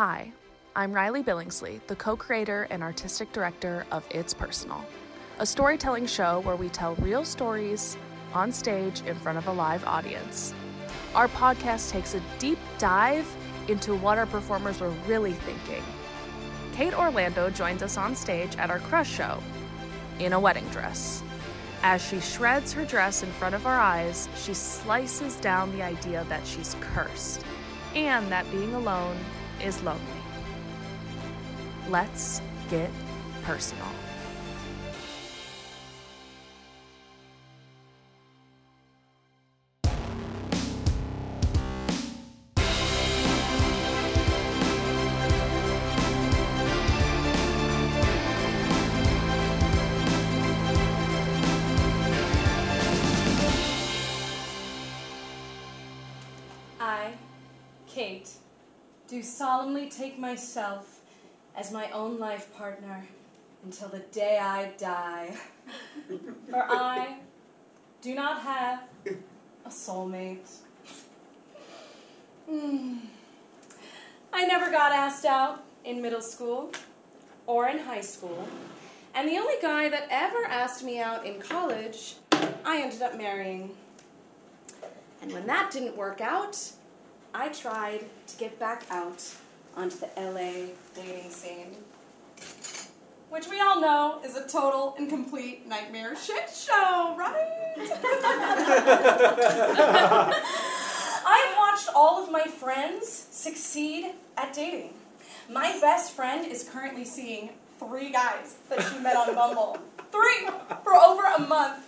Hi, I'm Riley Billingsley, the co creator and artistic director of It's Personal, a storytelling show where we tell real stories on stage in front of a live audience. Our podcast takes a deep dive into what our performers were really thinking. Kate Orlando joins us on stage at our crush show in a wedding dress. As she shreds her dress in front of our eyes, she slices down the idea that she's cursed and that being alone is lonely. Let's get personal. Solemnly take myself as my own life partner until the day I die. For I do not have a soulmate. Hmm. I never got asked out in middle school or in high school, and the only guy that ever asked me out in college, I ended up marrying. And when that didn't work out, I tried to get back out onto the LA dating scene. Which we all know is a total and complete nightmare shit show, right? I've watched all of my friends succeed at dating. My best friend is currently seeing three guys that she met on Bumble. Three for over a month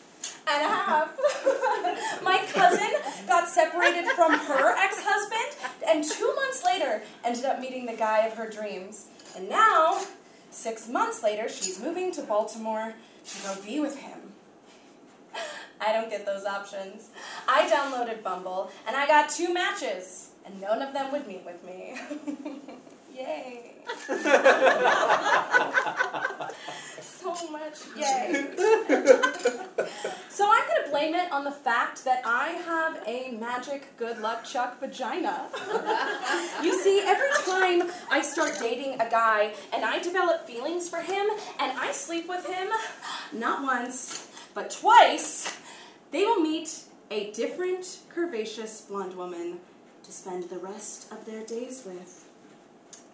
and a half. My cousin got separated from her ex husband and two months later ended up meeting the guy of her dreams. And now, six months later, she's moving to Baltimore to go be with him. I don't get those options. I downloaded Bumble and I got two matches, and none of them would meet with me. Yay. so much yay. so I'm going to blame it on the fact that I have a magic good luck Chuck vagina. you see, every time I start dating a guy and I develop feelings for him and I sleep with him, not once, but twice, they will meet a different curvaceous blonde woman to spend the rest of their days with.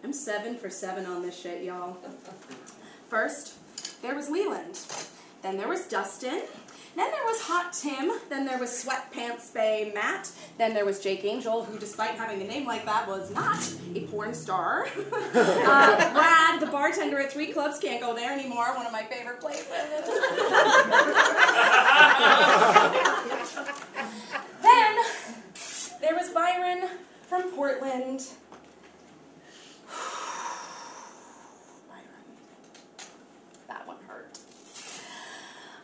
I'm seven for seven on this shit, y'all. First, there was Leland. Then there was Dustin. Then there was Hot Tim. Then there was Sweatpants Bay Matt. Then there was Jake Angel, who, despite having a name like that, was not a porn star. uh, Brad, the bartender at three clubs, can't go there anymore. One of my favorite places. then there was Byron from Portland. That one hurt.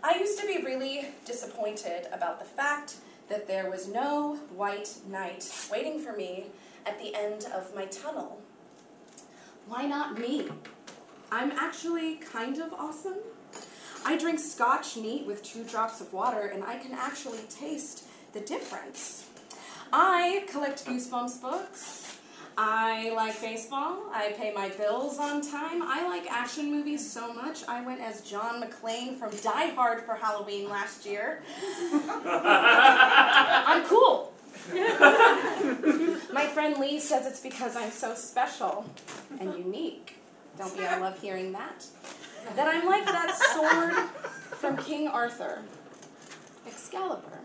I used to be really disappointed about the fact that there was no white knight waiting for me at the end of my tunnel. Why not me? I'm actually kind of awesome. I drink scotch neat with two drops of water and I can actually taste the difference. I collect Goosebumps books. I like baseball. I pay my bills on time. I like action movies so much. I went as John McClane from Die Hard for Halloween last year. I'm cool. my friend Lee says it's because I'm so special and unique. Don't we all love hearing that? That I'm like that sword from King Arthur, Excalibur.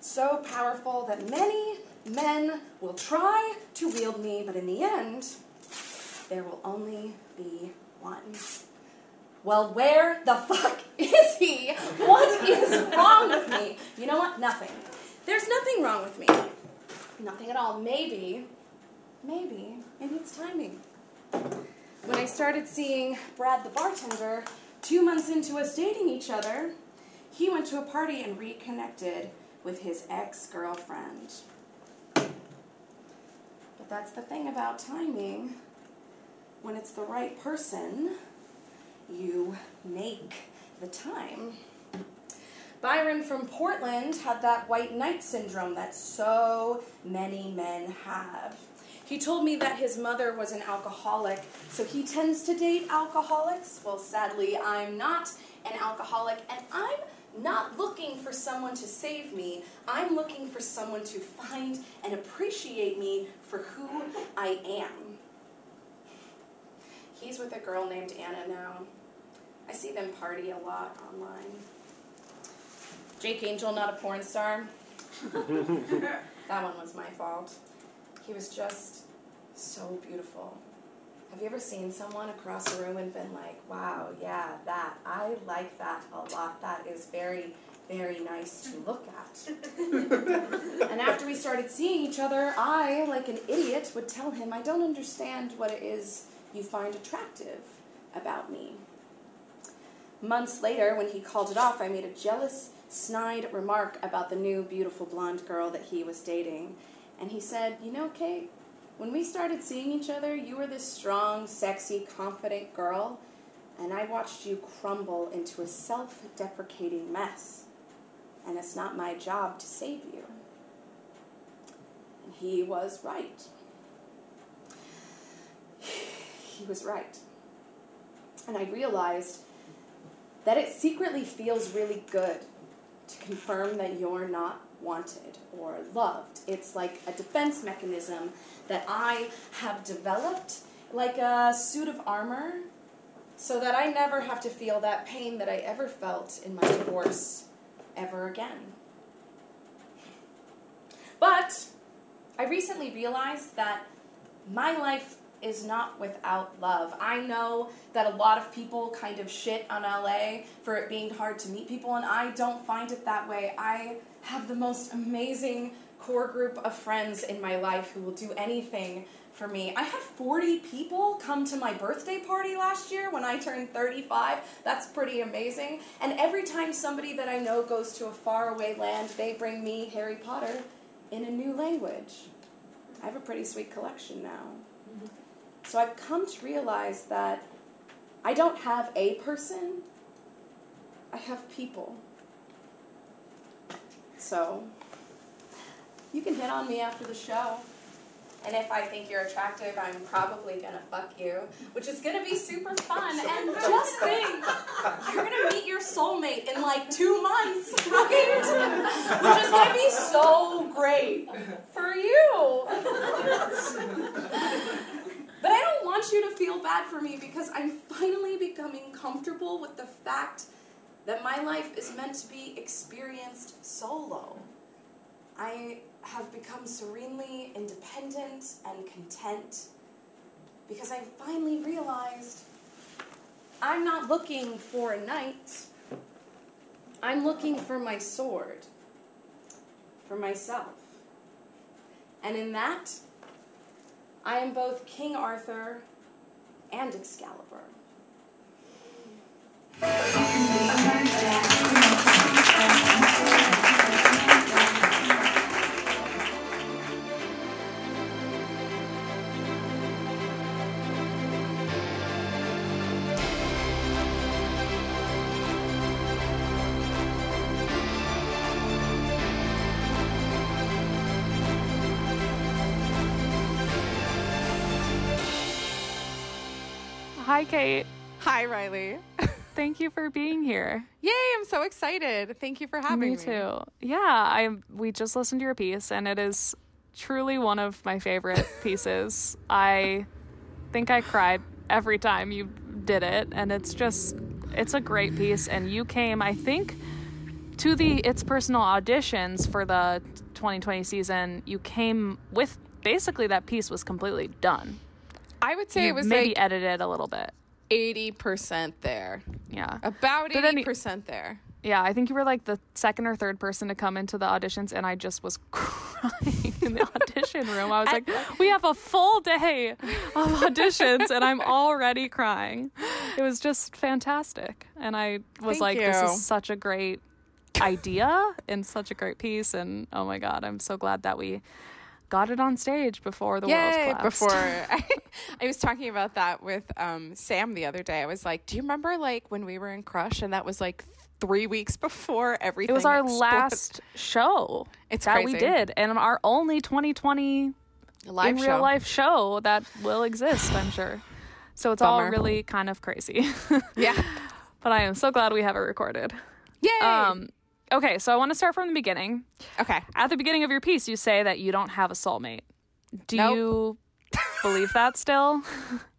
So powerful that many men will try to wield me, but in the end, there will only be one. Well, where the fuck is he? What is wrong with me? You know what? Nothing. There's nothing wrong with me. Nothing at all. Maybe, maybe, maybe it's timing. When I started seeing Brad the bartender, two months into us dating each other, he went to a party and reconnected with his ex girlfriend. But that's the thing about timing. When it's the right person, you make the time. Byron from Portland had that white knight syndrome that so many men have. He told me that his mother was an alcoholic, so he tends to date alcoholics. Well, sadly, I'm not an alcoholic, and I'm not looking for someone to save me. I'm looking for someone to find and appreciate me for who I am. He's with a girl named Anna now. I see them party a lot online. Jake Angel, not a porn star. that one was my fault. He was just so beautiful. Have you ever seen someone across the room and been like, wow, yeah, that, I like that a lot. That is very, very nice to look at. and after we started seeing each other, I, like an idiot, would tell him, I don't understand what it is you find attractive about me. Months later, when he called it off, I made a jealous, snide remark about the new, beautiful blonde girl that he was dating. And he said, You know, Kate, when we started seeing each other, you were this strong, sexy, confident girl, and I watched you crumble into a self deprecating mess. And it's not my job to save you. And he was right. He was right. And I realized that it secretly feels really good to confirm that you're not wanted or loved. It's like a defense mechanism that I have developed, like a suit of armor, so that I never have to feel that pain that I ever felt in my divorce ever again. But I recently realized that my life is not without love. I know that a lot of people kind of shit on LA for it being hard to meet people, and I don't find it that way. I have the most amazing core group of friends in my life who will do anything for me. I had 40 people come to my birthday party last year when I turned 35. That's pretty amazing. And every time somebody that I know goes to a faraway land, they bring me Harry Potter in a new language. I have a pretty sweet collection now. Mm-hmm. So I've come to realize that I don't have a person, I have people. So you can hit on me after the show. And if I think you're attractive, I'm probably gonna fuck you, which is gonna be super fun. And just think, you're gonna meet your soulmate in like two months, right? Which is gonna be so great for you. But I don't want you to feel bad for me because I'm finally becoming comfortable with the fact that my life is meant to be experienced solo. I have become serenely independent and content because I finally realized I'm not looking for a knight. I'm looking for my sword, for myself. And in that, I am both King Arthur and Excalibur. Hi, Kate. Hi, Riley. Thank you for being here. Yay, I'm so excited. Thank you for having me. me too. Yeah, I we just listened to your piece and it is truly one of my favorite pieces. I think I cried every time you did it and it's just it's a great piece and you came I think to the It's Personal auditions for the 2020 season, you came with basically that piece was completely done. I would say You it was maybe like edited a little bit. 80% there. Yeah. About But 80% there. Yeah, I think you were like the second or third person to come into the auditions, and I just was crying in the audition room. I was like, we have a full day of auditions, and I'm already crying. It was just fantastic. And I was Thank like, this is such a great idea and such a great piece. And oh my God, I'm so glad that we got it on stage before the world Yay, collapsed. before I, I was talking about that with um, Sam the other day. I was like, "Do you remember like when we were in Crush and that was like 3 weeks before everything It was our exploded? last show It's that we did, and our only 2020 live in show. real life show that will exist, I'm sure. So it's all really kind of crazy. Yeah. but I am so glad we have it recorded. Yay. Um, okay, so I want to start from the beginning. okay. At the beginning of your piece, you say that you don't have a soulmate. Do Nope. you believe that still?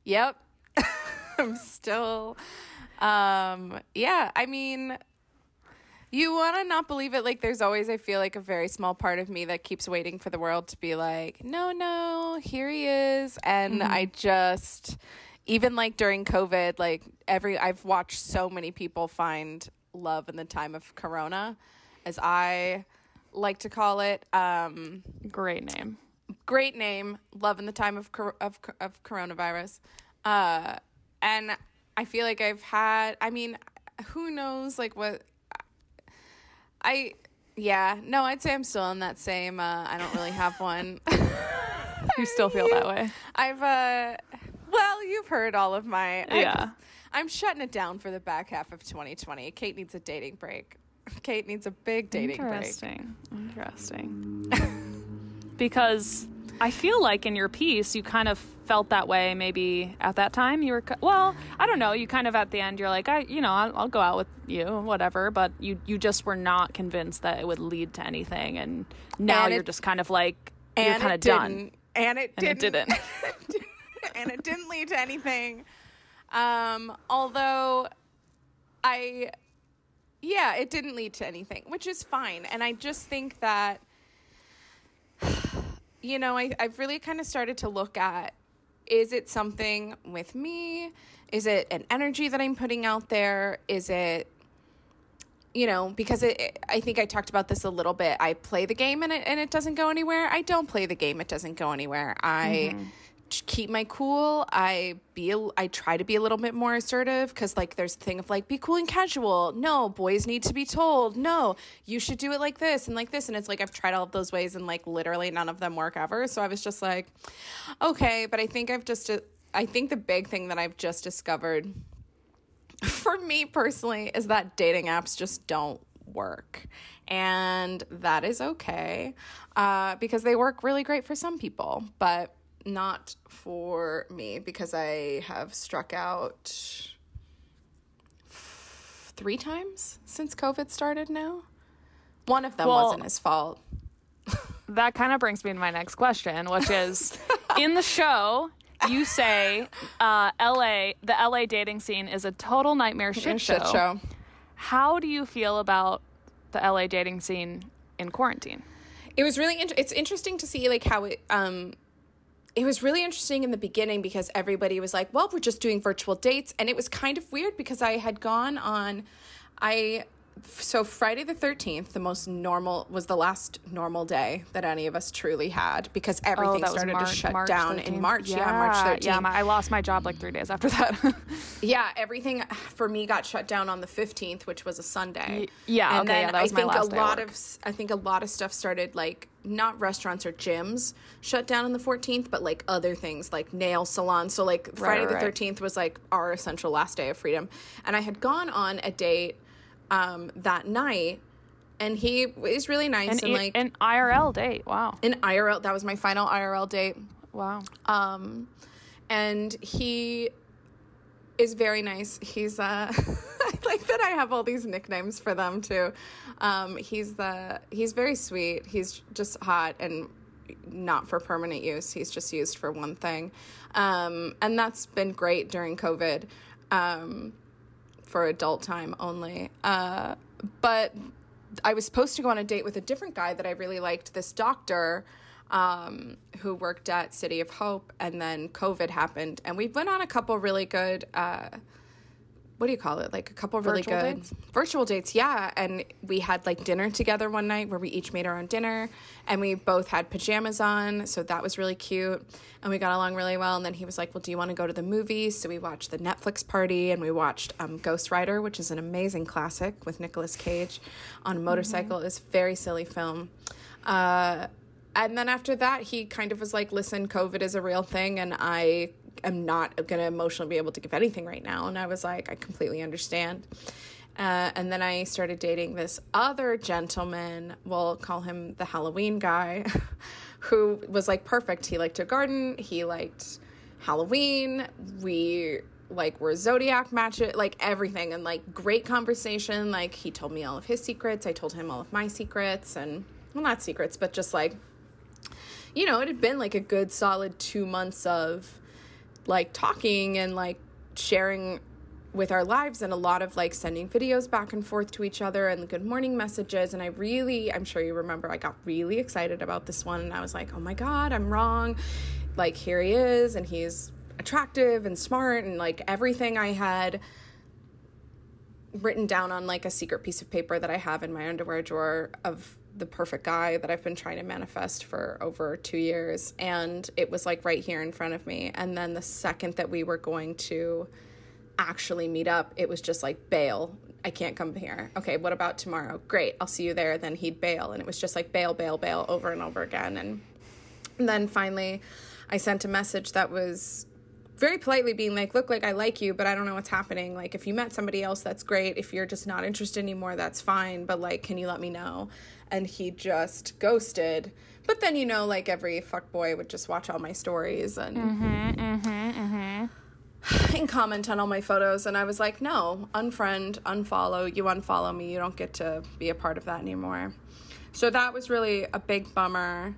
Yep. I'm still um yeah, I mean you want to not believe it like there's always I feel like a very small part of me that keeps waiting for the world to be like, "No, no, here he is." And I just even like during COVID, like every I've watched so many people find love in the time of corona as I like to call it. Um Great name. great name love in the time of of of coronavirus uh and i feel like i've had i mean who knows like what i yeah no i'd say i'm still in that same uh i don't really have one You still feel that way? i've uh well you've heard all of my I've- Yeah. I'm shutting it down for the back half of 2020 kate needs a dating break kate needs a big dating break Interesting. Interesting. because I feel like in your piece, you kind of felt that way maybe at that time. You were, well, I don't know. You kind of at the end, you're like, I, you know, I'll, I'll go out with you, whatever. But you, you just were not convinced that it would lead to anything. And now And you're it- just kind of like, you're kind of done. And it And didn't. It didn't. and it didn't lead to anything. Um, although I, yeah, it didn't lead to anything, which is fine. And I just think that, you know, I, I've really kind of started to look at is it something with me? Is it an energy that I'm putting out there? Is it you know, because it, I think I talked about this a little bit. I play the game and it and it doesn't go anywhere. I don't play the game; it doesn't go anywhere. I t- keep my cool. I be I try to be a little bit more assertive because like there's the thing of like be cool and casual. No, boys need to be told. No, you should do it like this and like this. And it's like I've tried all of those ways and like literally none of them work ever. So I was just like, okay, but I think I've just. I think the big thing that I've just discovered for me personally is that dating apps just don't work and that is okay uh, because they work really great for some people but not for me because i have struck out f- three times since covid started now one of them Well- wasn't his fault that kind of brings me to my next question, which is in the show, you say uh, LA, the LA dating scene is a total nightmare shit, Shit show. show How do you feel about the LA dating scene in quarantine? it was really int- it's interesting to see like how it um it was really interesting in the beginning because everybody was like well we're just doing virtual dates. And it was kind of weird because i had gone on i so friday the 13th the most normal was the last normal day that any of us truly had because oh, everything Oh, started Mar- to shut March down 13th. in march yeah, march 13th Yeah, my, I lost my job like three days after that. yeah, everything for me got shut down on the 15th, which was a Sunday. Y- yeah, and okay, then yeah, that was I my think last a lot of I think a lot of stuff started like not restaurants or gyms shut down on the 14th, but like other things like nail salons. So like Friday right, the right. 13th was like our essential last day of freedom, and I had gone on a date um, that night, and he is really nice an, and, like an IRL date. Wow. an IRL. That was my final IRL date. Wow. Um, and he is very nice. He's uh, I like that I have all these nicknames for them too. Um, he's the he's very sweet. He's just hot and not for permanent use. He's just used for one thing, um, and that's been great during COVID. Um, for adult time only. Uh, but I was supposed to go on a date with a different guy that I really liked, this doctor um, who worked at City of Hope, and then COVID happened, and we went on a couple really good. Uh, what do you call it? Like a couple really Virtual good dates? virtual dates, yeah. And we had like dinner together one night where we each made our own dinner, and we both had pajamas on, so that was really cute. And we got along really well. And then he was like, "Well, do you want to go to the movies?" So we watched the Netflix party, and we watched um, Ghost Rider, which is an amazing classic with Nicolas Cage on a motorcycle. It's a very silly film. Uh, and then after that, he kind of was like, "Listen, COVID is a real thing, and I am not going to emotionally be able to give anything right now." And I was like, "I completely understand." Uh, and then I started dating this other gentleman. We'll call him the Halloween guy, who was like perfect. He liked to garden, he liked Halloween. We like were zodiac match it like everything and like great conversation like he told me all of his secrets i told him all of my secrets and well not secrets but just like you know it had been like a good solid two months of like talking and like sharing with our lives and a lot of like sending videos back and forth to each other and good morning messages. And i really i'm sure you remember i got really excited about this one and i was like oh my god i'm wrong. Like here he is and he's attractive and smart and like everything I had written down on like a secret piece of paper that I have in my underwear drawer of the perfect guy that I've been trying to manifest for over 2 years and it was like right here in front of me and then the second that we were going to actually meet up it was just like bail I can't come here. Okay, what about tomorrow? Great, I'll see you there. Then he'd bail. And it was just like bail, bail, bail over and over again. And, and then finally, I sent a message that was very politely being like, look, like I like you, but I don't know what's happening. Like, if you met somebody else, that's great. If you're just not interested anymore, that's fine. But like, can you let me know? And he just ghosted. But then, you know, like every fuck boy would just watch all my stories and Mm-hmm, mm-hmm, mm-hmm. and comment on all my photos. And I was like, no, unfriend, unfollow. You unfollow me. You don't get to be a part of that anymore. So that was really a big bummer.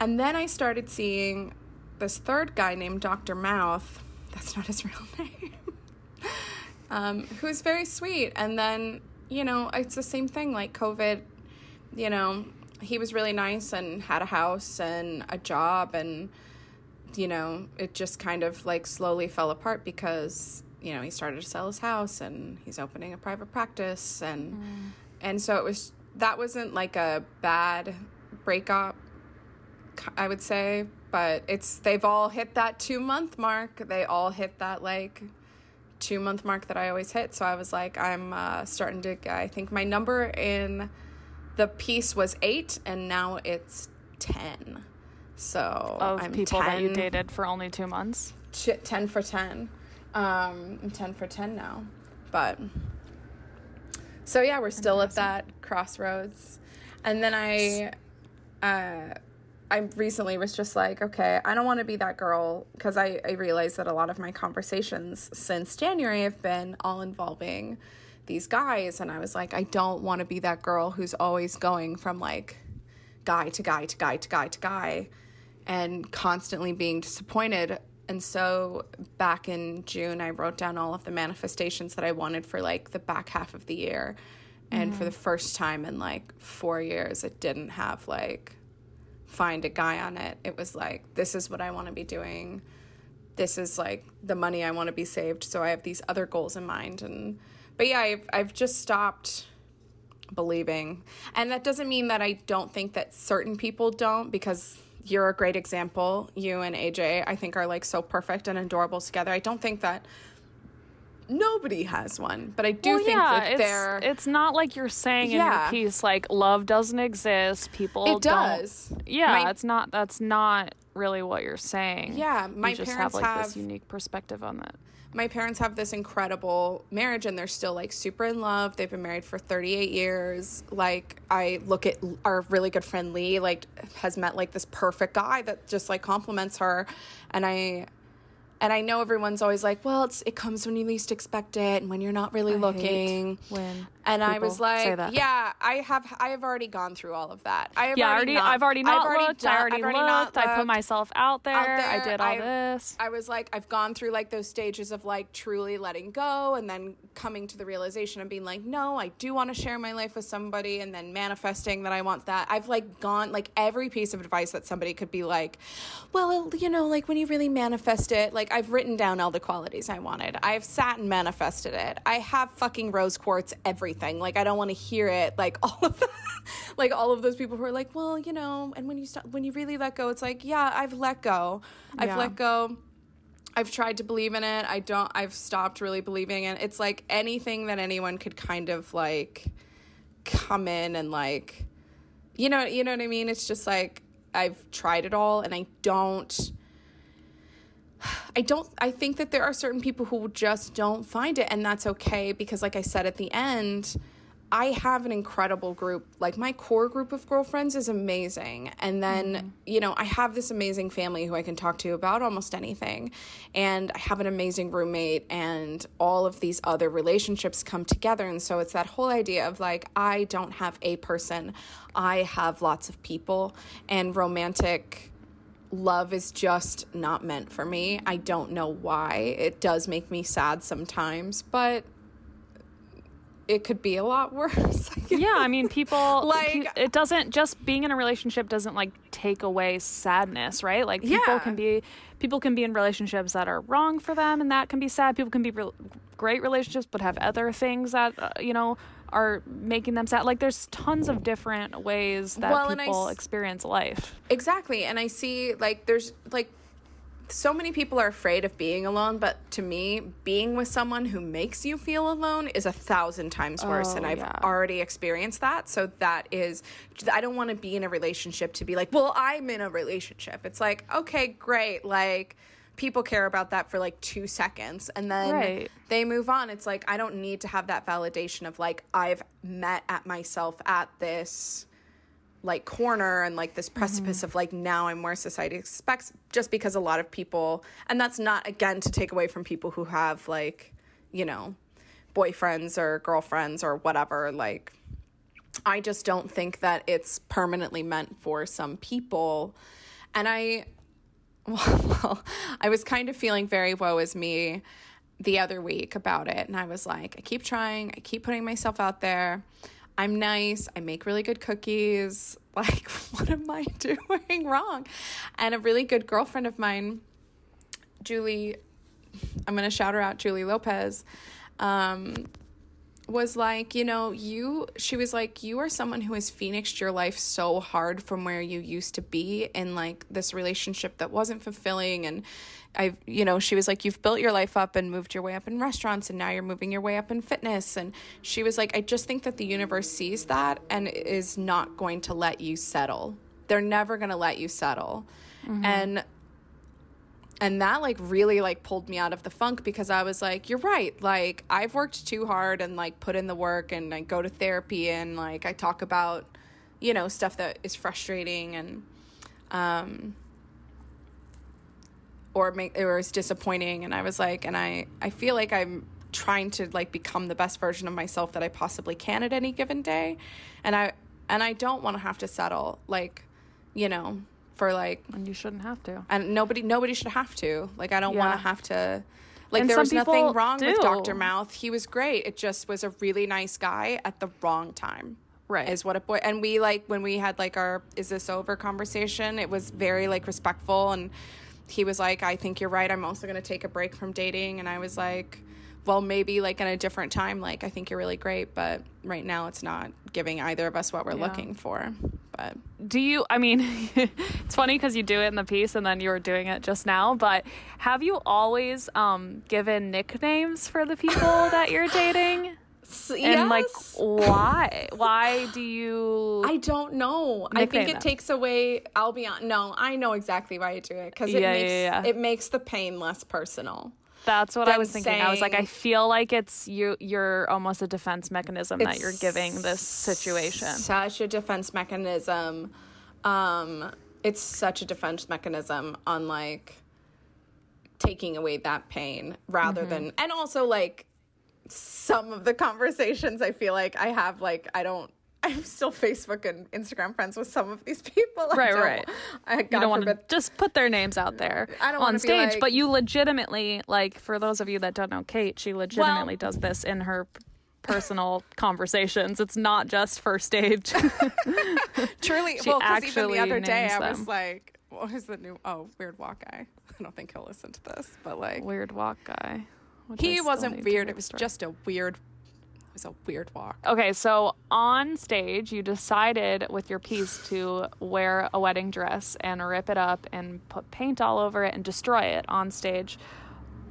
And then I started seeing this third guy named Dr. Mouth. That's not his real name. um, who's very sweet. And then, you know, it's the same thing like COVID, you know, he was really nice and had a house and a job and you know, it just kind of like slowly fell apart because, you know, he started to sell his house and he's opening a private practice and mm. and so it was that wasn't like a bad breakup I would say, but it's they've all hit that 2 month mark. They all hit that like 2 month mark that I always hit. So I was like I'm uh, starting to I think my number in the piece was 8 and now it's 10. So of I'm people 10, that you dated for only two months. Ten for ten. Um, I'm ten for ten now, but so yeah, we're still at that crossroads. And then I, uh, I recently was just like, okay, I don't want to be that girl because I I realized that a lot of my conversations since January have been all involving these guys, and I was like, I don't want to be that girl who's always going from like guy to guy to guy to guy to guy and constantly being disappointed. And so back in June, I wrote down all of the manifestations that I wanted for like the back half of the year. And mm-hmm. for the first time in like four years, it didn't have like find a guy on it. It was like, this is what I want to be doing. This is like the money I want to be saved. So I have these other goals in mind. And, but yeah, I've, I've just stopped believing. And that doesn't mean that I don't think that certain people don't, because you're a great example. You and AJ, I think, are like so perfect and adorable together. I don't think that nobody has one, but I do well, think yeah, that it's, they're. It's not like you're saying Yeah. in your piece like love doesn't exist. People It don't- does. Yeah, My- it's not. That's not really what you're saying. Yeah, my you just parents have like have- this unique perspective on that. my parents have this incredible marriage and they're still like super in love. They've been married for 38 years. Like I look at our really good friend Lee like has met like this perfect guy that just like compliments her and I and I know everyone's always like, well, it's it comes when you least expect it and when you're not really I looking. when and I was like, yeah, I have I have already gone through all of that. I have Yeah, already, already, not, I've already not looked. done- I already I've already not looked. I put myself out there. out I did all I- this. I was like, I've gone through like those stages of like truly letting go and then coming to the realization of being like, no, I do want to share my life with somebody and then manifesting that I want that. I've like gone like every piece of advice that somebody could be like, well, you know, like when you really manifest it, like I've written down all the qualities I wanted. I've sat and manifested it. I have fucking rose quartz everything. Like I don't want to hear it like all of that. like all of those people who are like, well, you know, and when you stop when you really let go, it's like, yeah, I've let go. I've Yeah. let go. I've tried to believe in it. I don't I've stopped really believing in it. It's like anything that anyone could kind of like come in and like you know, you know what I mean? It's just like I've tried it all and I don't I don't I think that there are certain people who just don't find it and that's okay because like I said at the end I have an incredible group. Like my core group of girlfriends is amazing. And then, mm-hmm. you know, I have this amazing family who I can talk to about almost anything. And I have an amazing roommate and all of these other relationships come together. And so it's that whole idea of like, I don't have a person, I have lots of people. And romantic love is just not meant for me. I don't know why. It does make me sad sometimes, but it could be a lot worse. yeah, I mean, people Like- like it doesn't just being in a relationship doesn't like take away sadness, right? Like people Yeah. can be people can be in relationships that are wrong for them, and that can be sad. People can be re- great relationships, but have other things that uh, you know are making them sad. Like there's tons of different ways that Well, people s- experience life. Exactly. And I see like there's like so many people are afraid of being alone, but to me, being with someone who makes you feel alone is a thousand times worse. and Oh, I've yeah. already experienced that. So that is, I don't want to be in a relationship to be like, well, I'm in a relationship. It's like, okay, great. Like, people care about that for like two seconds and then Right. they move on. It's like, I don't need to have that validation of like, I've met at myself at this like corner and like this precipice mm-hmm. of like now I'm where society expects just because a lot of people and that's not again to take away from people who have like you know boyfriends or girlfriends or whatever like I just don't think that it's permanently meant for some people and I well, I was kind of feeling very woe is me the other week about it. And I was like, I keep trying, I keep putting myself out there. I'm nice, I make really good cookies. Like, what am I doing wrong? And a really good girlfriend of mine, Julie, I'm going to shout her out, Julie Lopez, um, was like, you know, you, she was like, you are someone who has phoenixed your life so hard from where you used to be in like this relationship that wasn't fulfilling. And I've, you know, she was like, you've built your life up and moved your way up in restaurants and now you're moving your way up in fitness. And she was like, I just think that the universe sees that and is not going to let you settle. They're never going to let you settle. Mm-hmm. And and that like really like pulled me out of the funk because i was like you're right. Like i've worked too hard and like put in the work and i go to therapy and like i talk about you know stuff that is frustrating and um or make or is disappointing. And i was like and i i feel like i'm trying to like become the best version of myself that i possibly can at any given day. And i and i don't want to have to settle like you know for like And you shouldn't have to. and nobody nobody should have to. Like i don't want to have to like And there was nothing wrong with dr mouth. He was great. It just was a really nice guy at the wrong time Right. is what it boy and we like when we had like our is this over? conversation it was very like respectful and he was like i think you're right. I'm also going to take a break from dating. And i was like well maybe like in a different time. Like i think you're really great but right now it's not giving either of us what we're Yeah. looking for do you i mean it's funny because you do it in the piece and then you were doing it just now but have you always um given nicknames for the people that you're dating and like why why do you I don't know. I think it them. takes away. I'll be on. No, I know exactly why you do it because it Yeah, makes yeah, yeah. it makes the pain less personal. That's what i was thinking i was like i feel like it's you you're almost a defense mechanism that you're giving this situation Such a defense mechanism. Um, it's such a defense mechanism on like taking away that pain rather Mm-hmm. than, and also like some of the conversations I feel like I have like I don't. I'm still Facebook and Instagram friends with some of these people. I Right, right. I, God you don't want to just put their names out there I don't on stage, like- but you legitimately, like, for those of you that don't know Kate, she legitimately does this in her personal conversations. It's not just for stage. Truly, She well, because even the other day I was them. like, "What is the new? Oh, weird walk guy." I don't think he'll listen to this, but like, Weird walk guy. he wasn't weird. It was story. just a weird. It was a weird walk. Okay, so on stage, you decided with your piece to wear a wedding dress and rip it up and put paint all over it and destroy it on stage.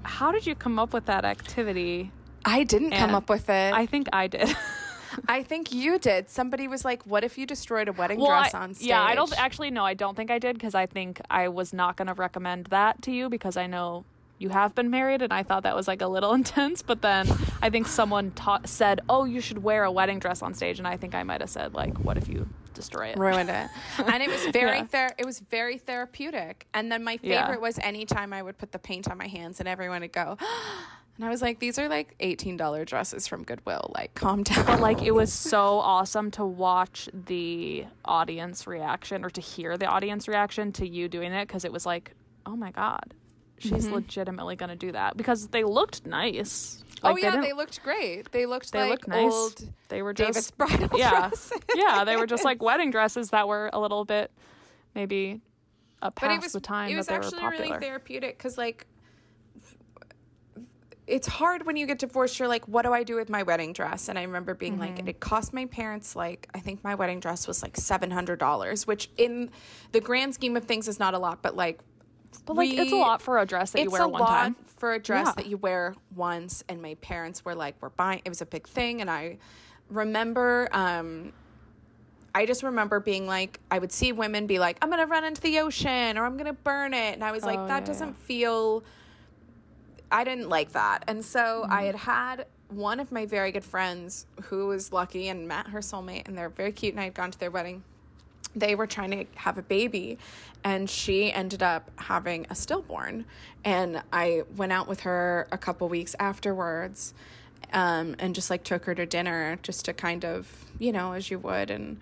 How did you come up with that activity? I didn't come up with it. I I, think I did. I think you did. Somebody was like, "What if you destroyed a wedding well, dress I- on stage?" yeah, I don't actually no, I don't think I did because I think I was not going to recommend that to you because I know you have been married and I thought that was like a little intense but then I think someone said oh you should wear a wedding dress on stage and I think I might have said like what if you destroy it? Ruined it. And it was very Yeah. ther- it was very therapeutic. And then my favorite Yeah. was anytime i would put the paint on my hands and everyone would go and i was like these are like $18 dresses from goodwill. Like calm down. But like it was so awesome to watch the audience reaction or to hear the audience reaction to you doing it because it was like oh my god she's Mm-hmm. legitimately gonna do that because they looked nice. Oh yeah didn't- they looked great. They looked they like looked nice. old they were david's just bridal yeah. dresses. yeah they were just like wedding dresses that were a little bit maybe up but it was the time it was they actually really therapeutic because like it's hard when you get divorced you're like what do i do with my wedding dress? And i remember being Mm-hmm. like it cost my parents like i think my wedding dress was like $700 which in the grand scheme of things is not a lot but like but like it's a lot for a dress that you it's wear a one lot time for a dress Yeah. that you wear once and my parents were like we're buying it was a big thing and i remember um I just remember being like, I would see women be like, I'm gonna run into the ocean or I'm gonna burn it. And I was like, Oh, that yeah, doesn't yeah. feel, I didn't like that. And so I Mm-hmm. had had one of my very good friends who was lucky and met her soulmate, and they're very cute, and I had gone to their wedding. They were trying to have a baby, and she ended up having a stillborn. And I went out with her a couple weeks afterwards um, and just like took her to dinner just to kind of, you know, as you would. And,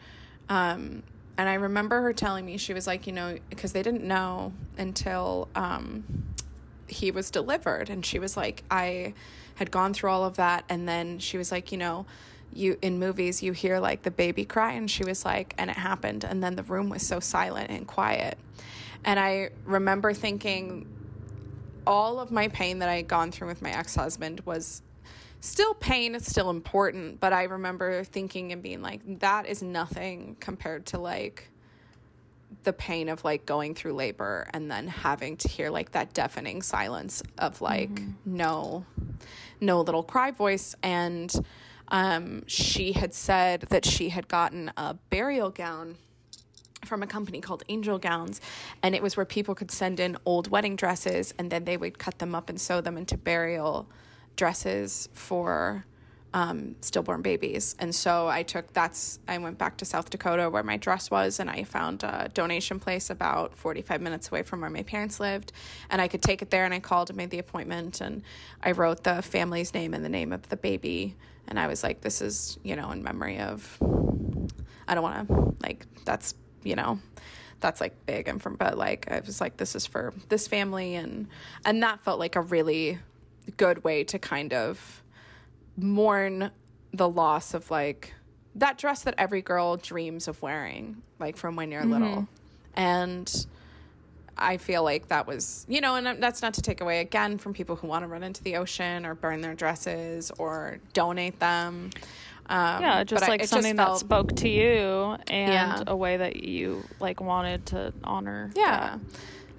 um, and I remember her telling me, she was like, you know, because they didn't know until um, he was delivered. And she was like, I had gone through all of that. And then she was like, you know, you in movies, you hear like the baby cry. And she was like, and it happened. And then the room was so silent and quiet. And I remember thinking, all of my pain that I had gone through with my ex husband was still pain, it's still important, but I remember thinking and being like, that is nothing compared to like the pain of like going through labor and then having to hear like that deafening silence of like mm-hmm. no no little cry voice and um she had said that she had gotten a burial gown from a company called Angel Gowns, and it was where people could send in old wedding dresses, and then they would cut them up and sew them into burial dresses for um, stillborn babies. And so I took that's I went back to South Dakota where my dress was, and I found a donation place about forty five minutes away from where my parents lived, and I could take it there. And I called and made the appointment, and I wrote the family's name and the name of the baby, and I was like, this is you know in memory of I don't want to like that's you know that's like big and from but like I was like this is for this family. And and that felt like a really good way to kind of mourn the loss of like that dress that every girl dreams of wearing like from when you're little. Mm-hmm. And I feel like that was, you know, and that's not to take away again from people who want to run into the ocean or burn their dresses or donate them. Um, yeah just but I- like just something that spoke to you and Yeah. a way that you like wanted to honor yeah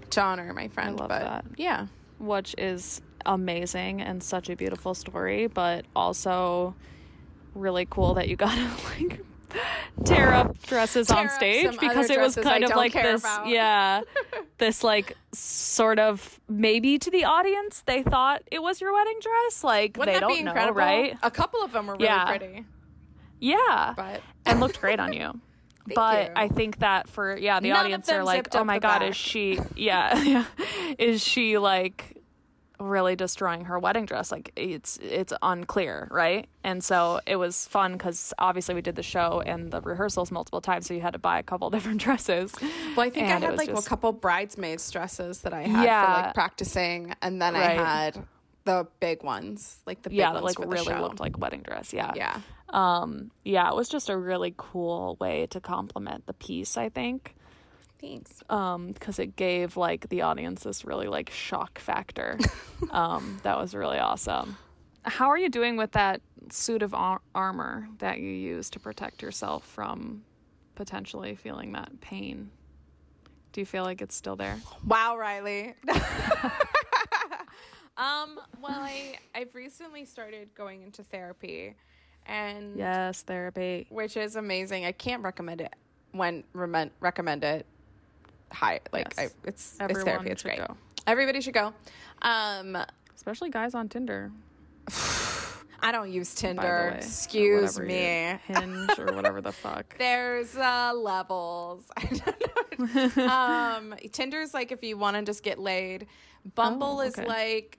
that, to honor my friend love but that. yeah which is amazing and such a beautiful story but also really cool that you got to like tear up dresses Tear on stage because it was kind of like this about. yeah this like sort of maybe to the audience they thought it was your wedding dress like wouldn't they don't know incredible right a couple of them were really Yeah. pretty yeah but and looked great on you. but you. I think that for yeah, the None audience are like, "Oh my god, back." is she yeah, yeah. is she like really destroying her wedding dress? Like it's it's unclear, right? And so it was fun cuz obviously we did the show and the rehearsals multiple times, so you had to buy a couple different dresses. well i think i And it had like just- a couple bridesmaids dresses that i had for like practicing and then Right. i had the big ones like the big yeah, that like really looked like wedding dress. Yeah. yeah Um yeah, it was just a really cool way to complement the piece, I think. Thanks um because it gave like the audience this really like shock factor um that was really awesome how are you doing with that suit of ar- armor that you use to protect yourself from potentially feeling that pain do you feel like it's still there Wow, Riley. um, well, I I've recently started going into therapy, and yes therapy which is amazing. I can't recommend it when recommend recommend it. High, like Yes. I, it's it's therapy. It's great. go. Everybody should go. Um, Especially guys on Tinder. I don't use Tinder. way, Excuse me. Hinge or whatever the fuck. There's uh, levels. I don't know. um, Tinder's like if you want to just get laid. Bumble Oh, is like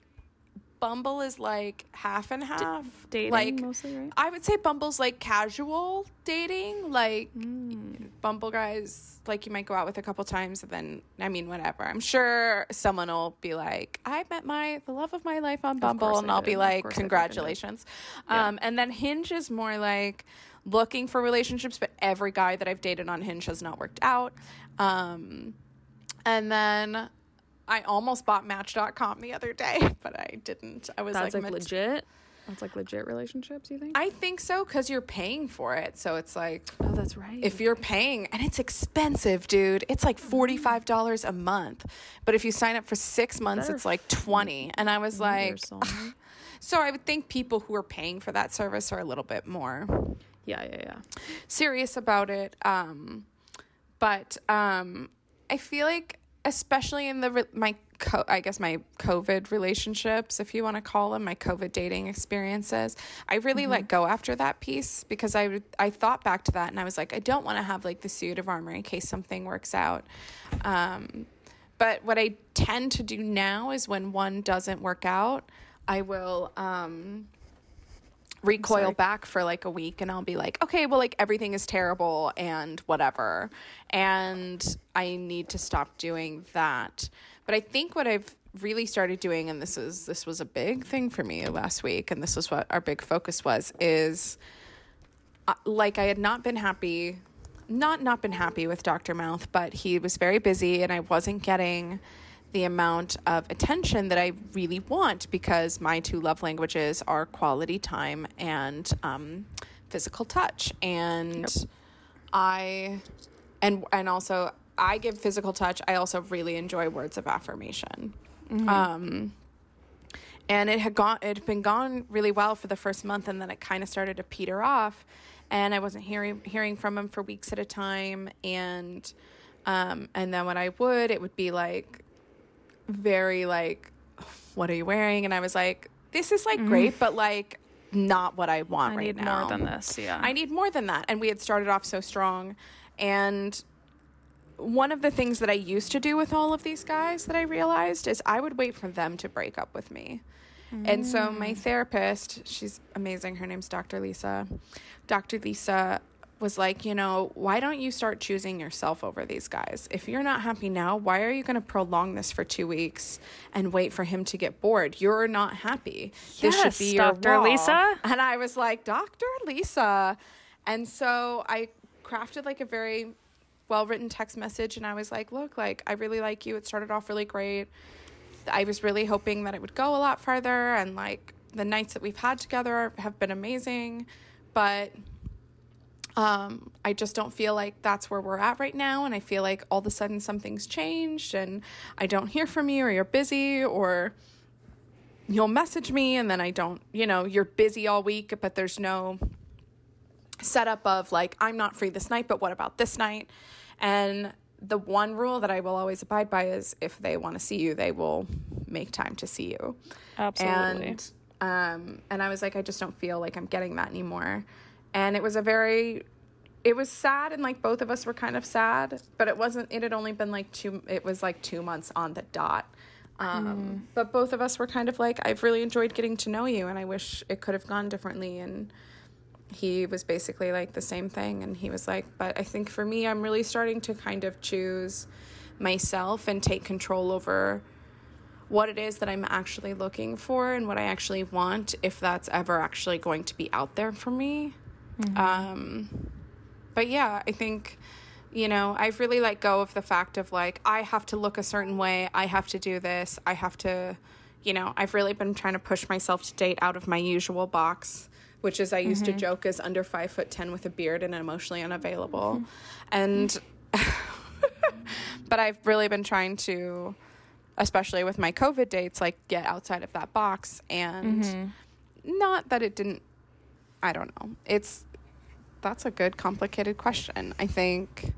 Bumble is like half and half. dating like mostly, right? I would say Bumble's like casual dating. Like Mm. Bumble guys, like you might go out with a couple times and then I mean whatever. I'm sure someone will be like, I met my the love of my life on Bumble and I'll did. be like, course they fucking did. congratulations. Um and then Hinge is more like looking for relationships, but every guy that I've dated on Hinge has not worked out. Um and then I almost bought Match.com the other day, but I didn't. I was That's like, like, legit. That's like legit relationships. You think? I think so because you're paying for it. So it's like oh, that's right. if you're paying, and it's expensive, dude. It's like forty five dollars a month. But if you sign up for six months, it's like twenty. And I was like, so I would think people who are paying for that service are a little bit more yeah, yeah, yeah. serious about it. Um, but um, I feel like, especially in the re- my co- I guess my COVID relationships, if you want to call them my COVID dating experiences, I really let go after that piece because I I thought back to that and I was like, I don't want to have like the suit of armor in case something works out. Um, but what I tend to do now is when one doesn't work out, I will. Um, recoil back for like a week and I'll be like, okay, well, like everything is terrible and whatever. And I need to stop doing that. But I think what I've really started doing, and this is this was a big thing for me last week, and this was what our big focus was, is uh, like I had not been happy, not not been happy with Dr. Mouth, but he was very busy and I wasn't getting the amount of attention that I really want because my two love languages are quality time and um, physical touch. And I, and and also I give physical touch. I also really enjoy words of affirmation. Um, and it had gone it had been gone really well for the first month and then it kind of started to peter off and i wasn't hearing hearing from him for weeks at a time and um and then when i would it would be like very like what are you wearing and i was like this is like mm-hmm. great but like not what i want I right need now more than this. Yeah. I need more than that. And we had started off so strong. And one of the things that I used to do with all of these guys that I realized is I would wait for them to break up with me. And so my mm. therapist, she's amazing. Her name's Dr. Lisa. Dr. Lisa was like, you know, why don't you start choosing yourself over these guys? If you're not happy now, why are you going to prolong this for two weeks and wait for him to get bored? You're not happy. this Yes, should be your Dr. wall." Lisa. And I was like, Dr. Lisa. And so I crafted like a very well written text message and I was like, look, like, I really like you. It started off really great. I was really hoping that it would go a lot farther and like the nights that we've had together have been amazing. But um, I just don't feel like that's where we're at right now. And I feel like all of a sudden something's changed and I don't hear from you or you're busy or you'll message me and then I don't, you know, you're busy all week, but there's no setup of like, I'm not free this night, but what about this night? And the one rule that I will always abide by is if they want to see you, they will make time to see you. Absolutely. And um and I was like I just don't feel like I'm getting that anymore. And it was a very it was sad and like both of us were kind of sad, but it wasn't it had only been like two it was like 2 months on the dot. Um but both of us were kind of like I've really enjoyed getting to know you and I wish it could have gone differently. And he was basically like the same thing and he was like but i think for me i'm really starting to kind of choose myself and take control over what it is that i'm actually looking for and what i actually want if that's ever actually going to be out there for me Mm-hmm. um but yeah i think you know i've really let go of the fact of like i have to look a certain way i have to do this i have to you know i've really been trying to push myself to date out of my usual box which is i used to mm-hmm. joke as under five foot ten with a beard and emotionally unavailable. Mm-hmm. And but i've really been trying to especially with my covid dates like get outside of that box and not that it didn't i don't know. It's that's a good complicated question i think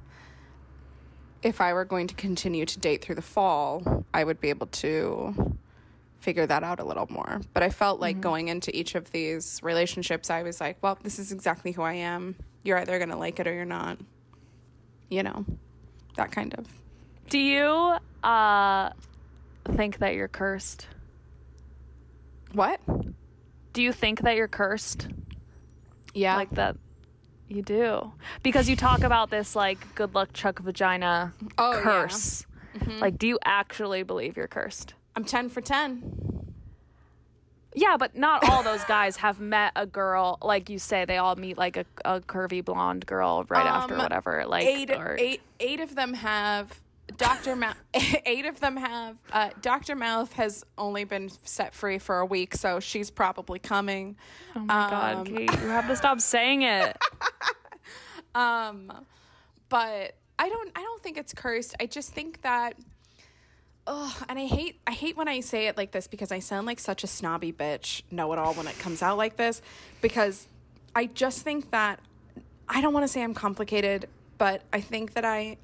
if i were going to continue to date through the fall i would be able to figure that out a little more. But I felt like going into each of these relationships, I was like, well, this is exactly who I am. You're either going to like it or you're not. You know, that kind of. Do you uh, think that you're cursed? What? Do you think that you're cursed? Yeah. Like that you do. Because you talk about this like good luck chuck vagina Oh, yeah. curse. Like do you actually believe you're cursed? I'm 10 for 10. Yeah, but not all those guys have met a girl like you say they all meet like a, a curvy blonde girl right after Um, whatever. Like eight, or, eight, eight of them have Dr. Mouth. eight of them have. Uh, Dr. Mouth has only been set free for a week, so she's probably coming. Oh my god, um, Kate, you have to stop saying it. Um, but I don't. I don't think it's cursed. I just think that. Oh, and I hate I hate when I say it like this because I sound like such a snobby bitch, know it all when it comes out like this, because I just think that I don't want to say I'm complicated, but I think that I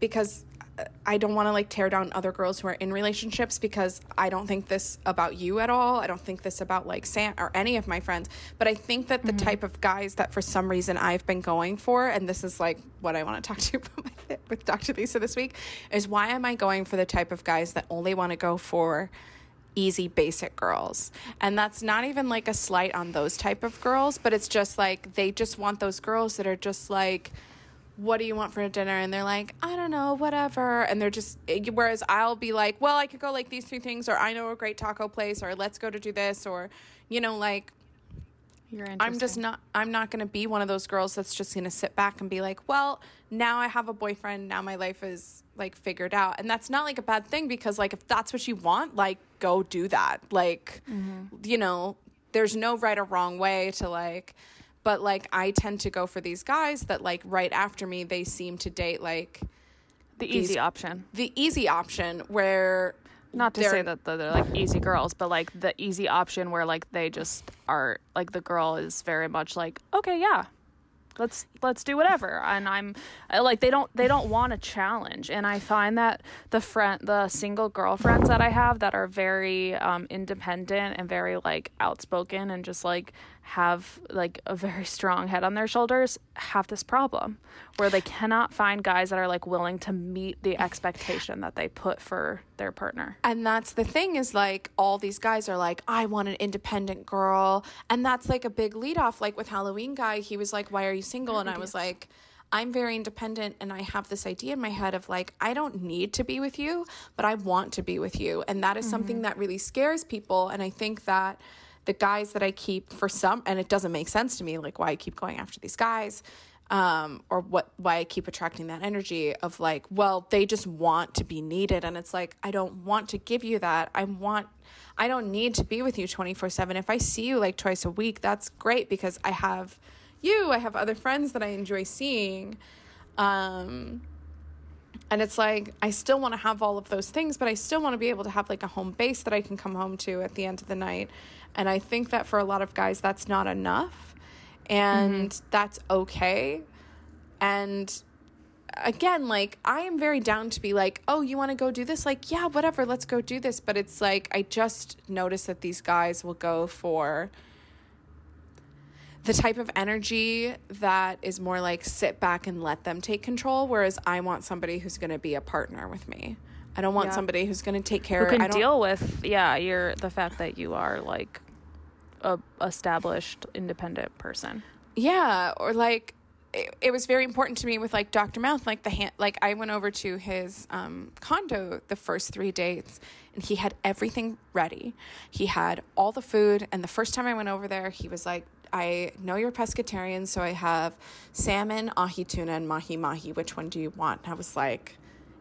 because uh, I don't want to like tear down other girls who are in relationships because I don't think this about you at all. I don't think this about like Sam or any of my friends. But I think that the mm-hmm. type of guys that for some reason I've been going for, and this is like what I want to talk to you about with- with Dr. Lisa this week, is why am I going for the type of guys that only want to go for easy basic girls and that's not even like a slight on those type of girls but it's just like they just want those girls that are just like what do you want for dinner? And they're like i don't know whatever. And they're just eh, whereas i'll be like well i could go like these three things or i know a great taco place or let's go to do this or you know like You're i'm just not i'm not going to be one of those girls that's just going to sit back and be like well now i have a boyfriend now my life is like figured out. And that's not like a bad thing because like if that's what you want like go do that. Like mm-hmm. you know there's no right or wrong way to like but like i tend to go for these guys that like right after me they seem to date like the easy option. the easy option where Not to say that they're, they're like easy girls, but like the easy option where like they just are like the girl is very much like okay, yeah, let's let's do whatever, and I'm like they don't they don't want a challenge, and I find that the friend the single girlfriends that I have that are very um, independent and very like outspoken and just like have like a very strong head on their shoulders have this problem where they cannot find guys that are like willing to meet the expectation that they put for their partner. And that's the thing is like all these guys are like, I want an independent girl. And that's like a big lead off. Like with Halloween guy, he was like, Why are you single? And I was like, I'm very independent and I have this idea in my head of like, I don't need to be with you, but I want to be with you. And that is something mm-hmm. that really scares people. And I think that the guys that I keep for some, and it doesn't make sense to me, like why I keep going after these guys um, or what why I keep attracting that energy of like, well, they just want to be needed, and it's like I don't want to give you that. I want, I don't need to be with you twenty four seven. If I see you like twice a week, that's great because I have you. I have other friends that I enjoy seeing, um, and it's like I still want to have all of those things, but I still want to be able to have like a home base that I can come home to at the end of the night. And I think that for a lot of guys, that's not enough and mm-hmm. that's okay. And again, like I am very down to be like, oh, you want to go do this? Like, yeah, whatever, let's go do this. But it's like I just notice that these guys will go for the type of energy that is more like sit back and let them take control, whereas I want somebody who's going to be a partner with me. I don't want Yeah. somebody who's going to take care. Who I can don't, deal with yeah, you're the fact that you are like a established independent person. Yeah, or like it, it was very important to me with like Dr. Mouth, like the hand, like I went over to his um, condo the first three dates, and he had everything ready. He had all the food, and the first time I went over there, he was like, "I know you're pescatarian, so I have salmon, ahi tuna, and mahi mahi. Which one do you want?" And I was like,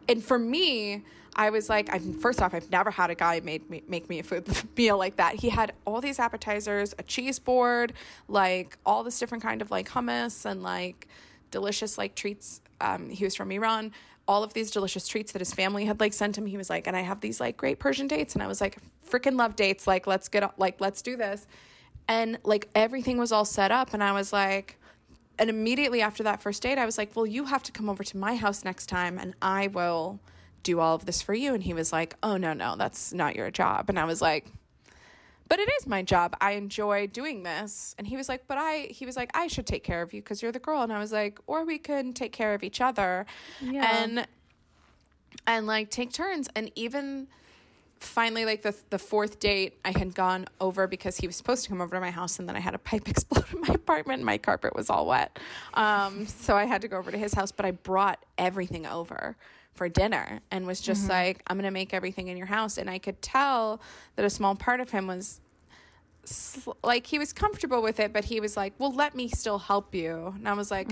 and for me, I was like, I've first off, I've never had a guy made me make me a food meal like that. He had all these appetizers, a cheese board, like all this different kind of like hummus and like delicious like treats. Um, he was from Iran. All of these delicious treats that his family had like sent him. He was like, and I have these like great Persian dates, and I was like, freaking love dates. Like, let's get like let's do this. And like everything was all set up, and I was like, and immediately after that first date, I was like, well, you have to come over to my house next time and I will do all of this for you. And he was like, oh, no, no, that's not your job. And I was like, but it is my job. I enjoy doing this. And he was like, but I, he was like, I should take care of you because you're the girl. And I was like, or we can take care of each other. Yeah. And, and like take turns. And even finally, like the, the fourth date, I had gone over because he was supposed to come over to my house. And then I had a pipe explode in my apartment. My carpet was all wet. Um, so I had to go over to his house, but I brought everything over for dinner and was just like, I'm going to make everything in your house. And I could tell that a small part of him was sl- like, he was comfortable with it, but he was like, well, let me still help you. And I was like,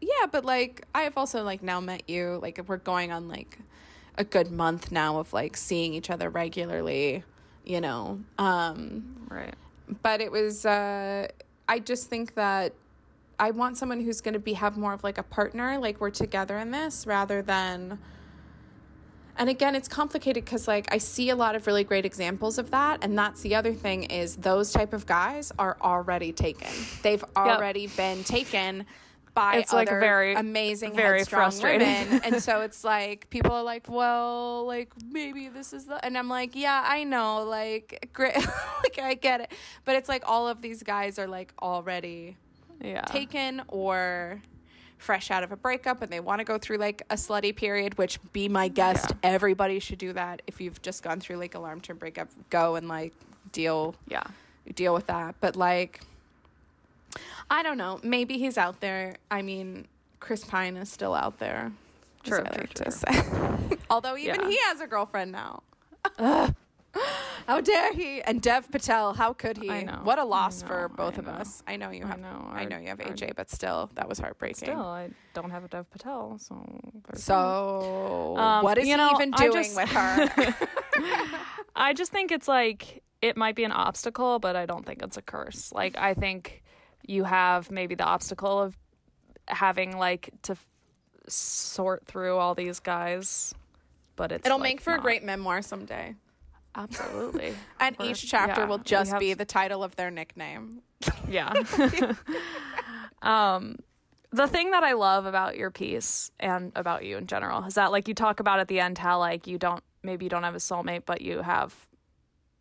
yeah, but like, I have also like now met you. Like, we're going on like a good month now of like seeing each other regularly, you know. Um, Right. but it was uh i just think that i want someone who's going to be have more of like a partner like we're together in this rather than and again it's complicated because like i see a lot of really great examples of that and that's the other thing is those type of guys are already taken they've already been taken by It's, like, other very- amazing very frustrating. women and so it's like people are like well like maybe this is the and i'm like yeah i know like great like i get it but it's like all of these guys are like already Yeah. taken or fresh out of a breakup and they want to go through like a slutty period which be my guest Yeah. everybody should do that if you've just gone through like a long term breakup go and like deal yeah. deal with that but like i don't know. Maybe he's out there. I mean chris pine is still out there. True, I true, like true. although even Yeah. he has a girlfriend now. How dare he. And dev patel how could he? I know. what a loss I for both of us. I know you I have know, i know you have our- aj but still that was heartbreaking. Still, I don't have a Dev Patel, so so Um, what is you he know, even doing just- with her? I just think it's like it might be an obstacle, but I don't think it's a curse. Like I think you have maybe the obstacle of having like to f- sort through all these guys, but it's it'll like, make for a great memoir someday absolutely. and We're- each chapter yeah, will just have- be the title of their nickname yeah. um, the thing that I love about your piece and about you in general is that like you talk about at the end how like you don't maybe you don't have a soulmate, but you have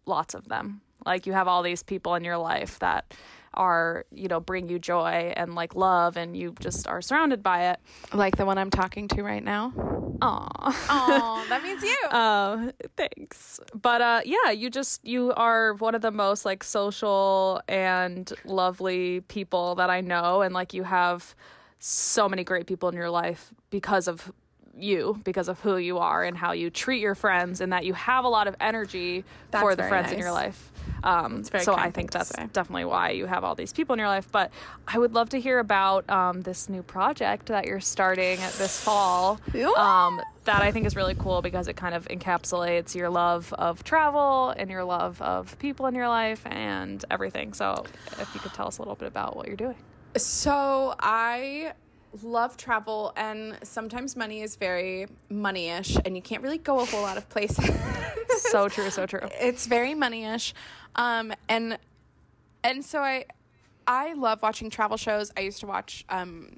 lots of them. Like you have all these people in your life that are you know bring you joy and like love, and you just are surrounded by it. like the one i'm talking to right now Aww. oh that means you Uh, thanks. But uh, yeah, you just you are one of the most like social and lovely people that I know, and like you have so many great people in your life because of you, because of who you are and how you treat your friends, and that you have a lot of energy That's for the very friends in your life. Um, so I think that's definitely why you have all these people in your life. But I would love to hear about um, this new project that you're starting this fall. Um, that I think is really cool because it kind of encapsulates your love of travel and your love of people in your life and everything. So if you could tell us a little bit about what you're doing. So I love travel, and sometimes money is very money-ish, and you can't really go a whole lot of places. So true, so true. it's very money-ish, um, and and so I I love watching travel shows. I used to watch um,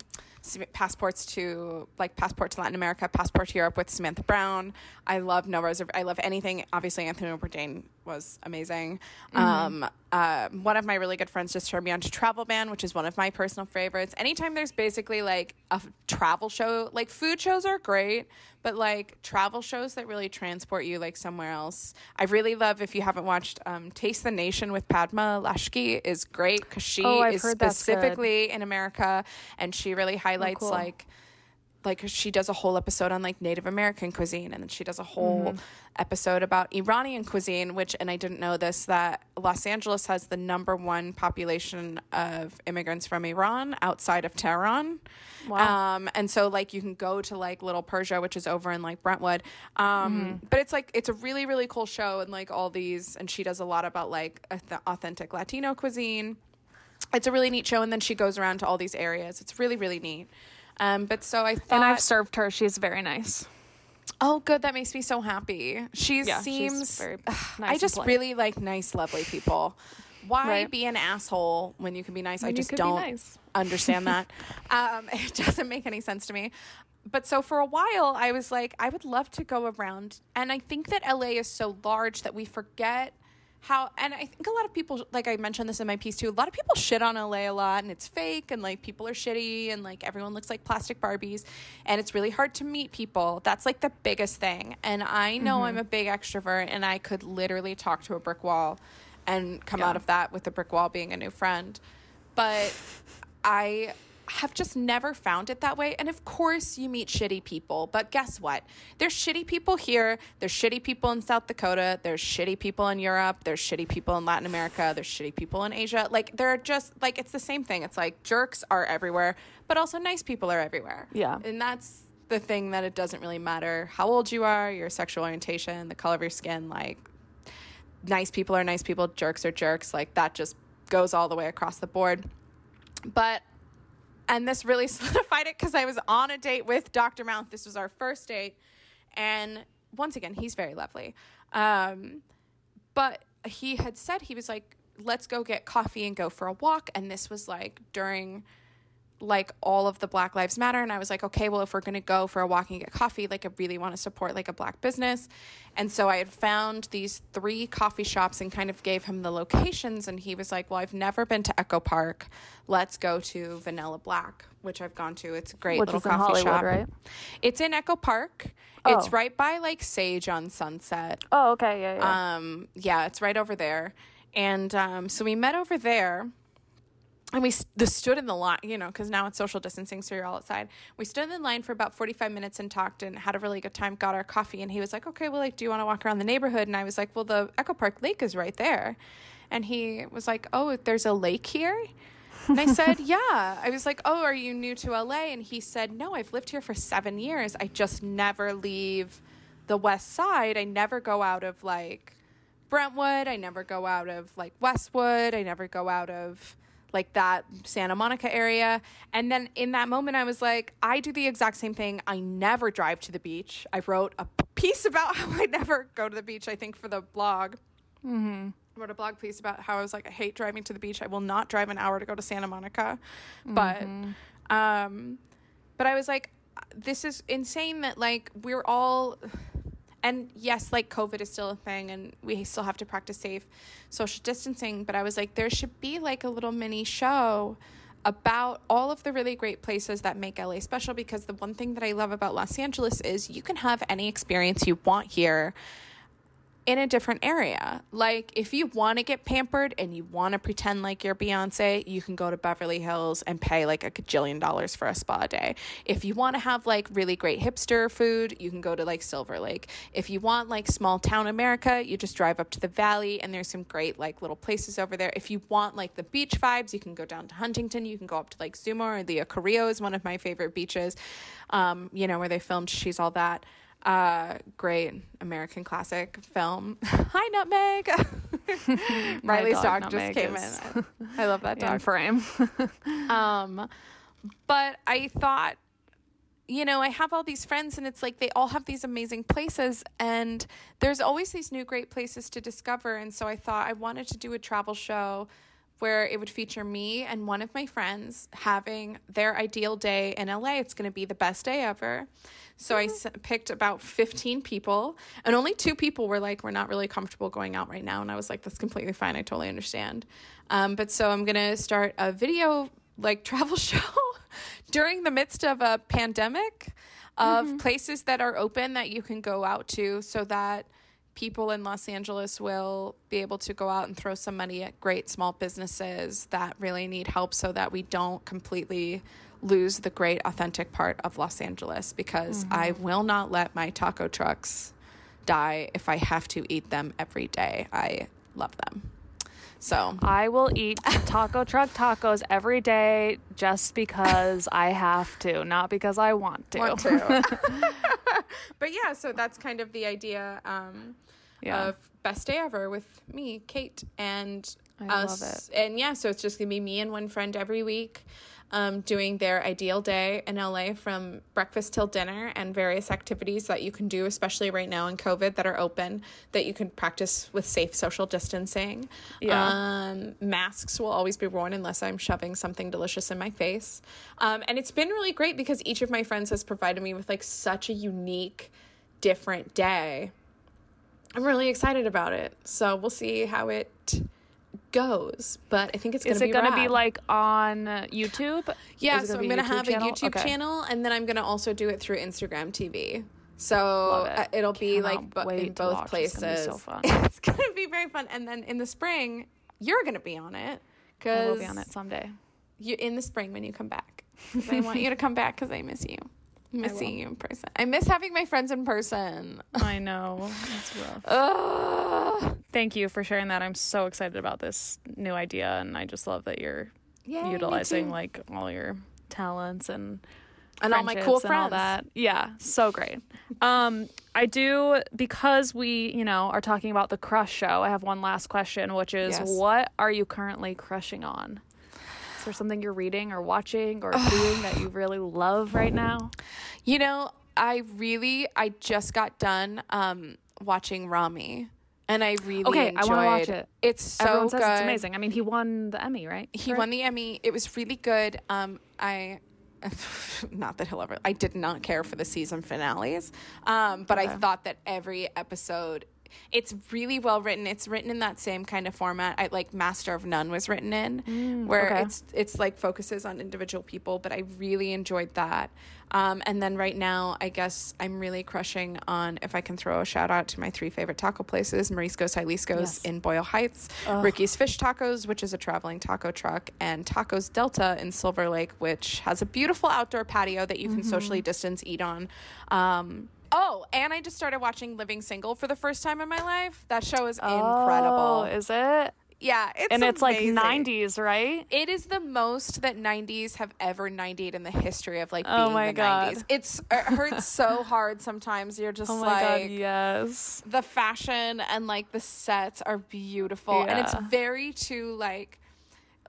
passports to like passport to Latin America, passport to Europe with Samantha Brown. I love No Reserv. I love anything. Obviously, Anthony Bourdain was amazing. Um, uh, one of my really good friends just turned me on to Travel Band, which is one of my personal favorites. Anytime there's basically like a f- travel show, like food shows are great, but like travel shows that really transport you like somewhere else. I really love if you haven't watched um, Taste the Nation with Padma Lakshmi is great because she Oh, is heard that's good. specifically in America and she really highlights cool. like like she does a whole episode on like Native American cuisine and then she does a whole Mm-hmm. episode about Iranian cuisine which and I didn't know this that Los Angeles has the number one population of immigrants from Iran outside of Tehran. Wow. Um and so like you can go to like Little Persia which is over in like Brentwood. Um Mm-hmm. but it's like it's a really really cool show and like all these and she does a lot about like auth- authentic Latino cuisine it's a really neat show and then she goes around to all these areas it's really really neat um, but so i thought And I've served her. She's very nice. oh good that makes me so happy she Yeah, seems very i nice and just really like nice lovely people why Right. be an asshole when you can be nice i When you just don't nice. understand that um, it doesn't make any sense to me but so for a while, I was like, I would love to go around. And I think that LA is so large that we forget how, and I think a lot of people, like I mentioned this in my piece too, a lot of people shit on LA a lot and it's fake and like people are shitty and like everyone looks like plastic Barbies and it's really hard to meet people. That's like the biggest thing. And I know mm-hmm. I'm a big extrovert and I could literally talk to a brick wall and come out of that with the brick wall being a new friend. But I have just never found it that way. And of course, you meet shitty people, but guess what? There's shitty people here. There's shitty people in South Dakota. There's shitty people in Europe. There's shitty people in Latin America. There's shitty people in Asia. Like, they're just like, it's the same thing. It's like jerks are everywhere, but also nice people are everywhere. Yeah. And that's the thing that it doesn't really matter how old you are, your sexual orientation, the color of your skin. Like, nice people are nice people, jerks are jerks. Like, that just goes all the way across the board. But and this really solidified it because I was on a date with Dr. Mouth. This was our first date, and once again, he's very lovely. Um, but he had said he was like, "Let's go get coffee and go for a walk," and this was like during like all of the Black Lives Matter. And I was like, okay, well, if we're going to go for a walk and get coffee, like I really want to support like a black business. And so I had found these three coffee shops and kind of gave him the locations. And he was like, well, I've never been to Echo Park. Let's go to Vanilla Black, which I've gone to. It's a great Which little coffee Hollywood, shop. right? It's in Echo Park. Oh. It's right by like Sage on Sunset. Oh, okay. Yeah, yeah. Um, yeah, it's right over there. And um, so we met over there and we st- stood in the line, you know, because now it's social distancing, so you're all outside. We stood in the line for about 45 minutes and talked and had a really good time, got our coffee. And he was like, okay, well, like, do you want to walk around the neighborhood? And I was like, well, the Echo Park Lake is right there. And he was like, oh, there's a lake here? And I said, yeah. I was like, oh, are you new to LA? And he said, no, I've lived here for seven years. I just never leave the west side. I never go out of like Brentwood. I never go out of like Westwood. I never go out of like that Santa Monica area. And then in that moment, I was like, I do the exact same thing. I never drive to the beach. I wrote a piece about how I never go to the beach, I think, for the blog. Mm-hmm. I wrote a blog piece about how I was like, I hate driving to the beach. I will not drive an hour to go to Santa Monica. But, um, but I was like, this is insane that like we're all and yes, like COVID is still a thing and we still have to practice safe social distancing. But I was like, there should be like a little mini show about all of the really great places that make LA special because the one thing that I love about Los Angeles is you can have any experience you want here in a different area. Like if you want to get pampered and you want to pretend like you're Beyonce, you can go to Beverly Hills and pay like a gajillion dollars for a spa day. If you want to have like really great hipster food, you can go to like Silver Lake. If you want like small town America, you just drive up to the valley and there's some great like little places over there. If you want like the beach vibes, you can go down to Huntington, you can go up to like Zuma or the Carrillo is one of my favorite beaches. Um, you know, where they filmed She's All That uh great american classic film. Hi nutmeg. Riley's dog, dog, just came is- in. I love that in dog. frame. um but i thought you know i have all these friends and it's like they all have these amazing places and there's always these new great places to discover. And so i thought i wanted to do a travel show where it would feature me and one of my friends having their ideal day in LA. It's going to be the best day ever. So I s- picked about 15 people, and only two people were like, We're not really comfortable going out right now. And I was like, That's completely fine. I totally understand. Um, but so I'm going to start a video like travel show during the midst of a pandemic of places that are open that you can go out to so that people in Los Angeles will be able to go out and throw some money at great small businesses that really need help so that we don't completely lose the great authentic part of Los Angeles because I mm-hmm. will not let my taco trucks die if I have to eat them every day. I love them. So, I will eat taco truck tacos every day just because I have to, not because I want to. want to. but yeah, so that's kind of the idea um, Yeah. of best day ever with me, Kate, and I love us. And yeah, so it's just gonna be me and one friend every week. Um, doing their ideal day in LA from breakfast till dinner and various activities that you can do, especially right now in COVID, that are open that you can practice with safe social distancing. Yeah. Um, masks will always be worn unless I'm shoving something delicious in my face. Um, and it's been really great because each of my friends has provided me with like such a unique, different day. I'm really excited about it. So we'll see how it goes. But I think it's gonna Is it be to be like on YouTube? Yeah, so gonna I'm gonna have channel? a YouTube Okay. channel, and then I'm gonna also do it through Instagram TV. So it. uh, it'll be like bo- in both watch. It's places. gonna be so fun. it's gonna be very fun. And then in the spring, you're gonna be on it because will be on it someday. you in the spring when you come back. I want you to come back because I miss you. I miss seeing you in person. I miss having my friends in person. I know. It's rough. Ugh. Thank you for sharing that. I'm so excited about this new idea, and I just love that you're Yay, utilizing like all your talents and and all my cool friendships and all friends. that. Yeah, so great. Um, I do because we, you know, are talking about the crush show. I have one last question, which is, Yes. what are you currently crushing on? Is there something you're reading or watching or doing that you really love right now? You know, I really I just got done um watching Ramy. And I really Okay, I enjoyed wanna watch it. It's so Everyone says good. it's amazing. I mean, he won the Emmy, right? He won the Emmy. It was really good. Um I not that he'll ever I did not care for the season finales. Um but I thought that every episode it's really well written. It's written in that same kind of format. I like Master of None was written in, where Mm, okay. it's it's like focuses on individual people. But I really enjoyed that. Um, and then right now, I guess I'm really crushing on if I can throw a shout out to my three favorite taco places: Mariscos Jalisco's Yes. in Boyle Heights, Ricky's Fish Tacos, which is a traveling taco truck, and Tacos Delta in Silver Lake, which has a beautiful outdoor patio that you can Mm-hmm. socially distance eat on. Um, oh, and I just started watching Living Single for the first time in my life. That show is oh, incredible. Oh, is it? yeah, it's and it's like 90s, right? It is the most that 90s have ever 90'd in the history of like Oh my the God. 90s. It's it hurts so hard sometimes. You're just Oh like god, yes. the fashion and like the sets are beautiful and it's very too like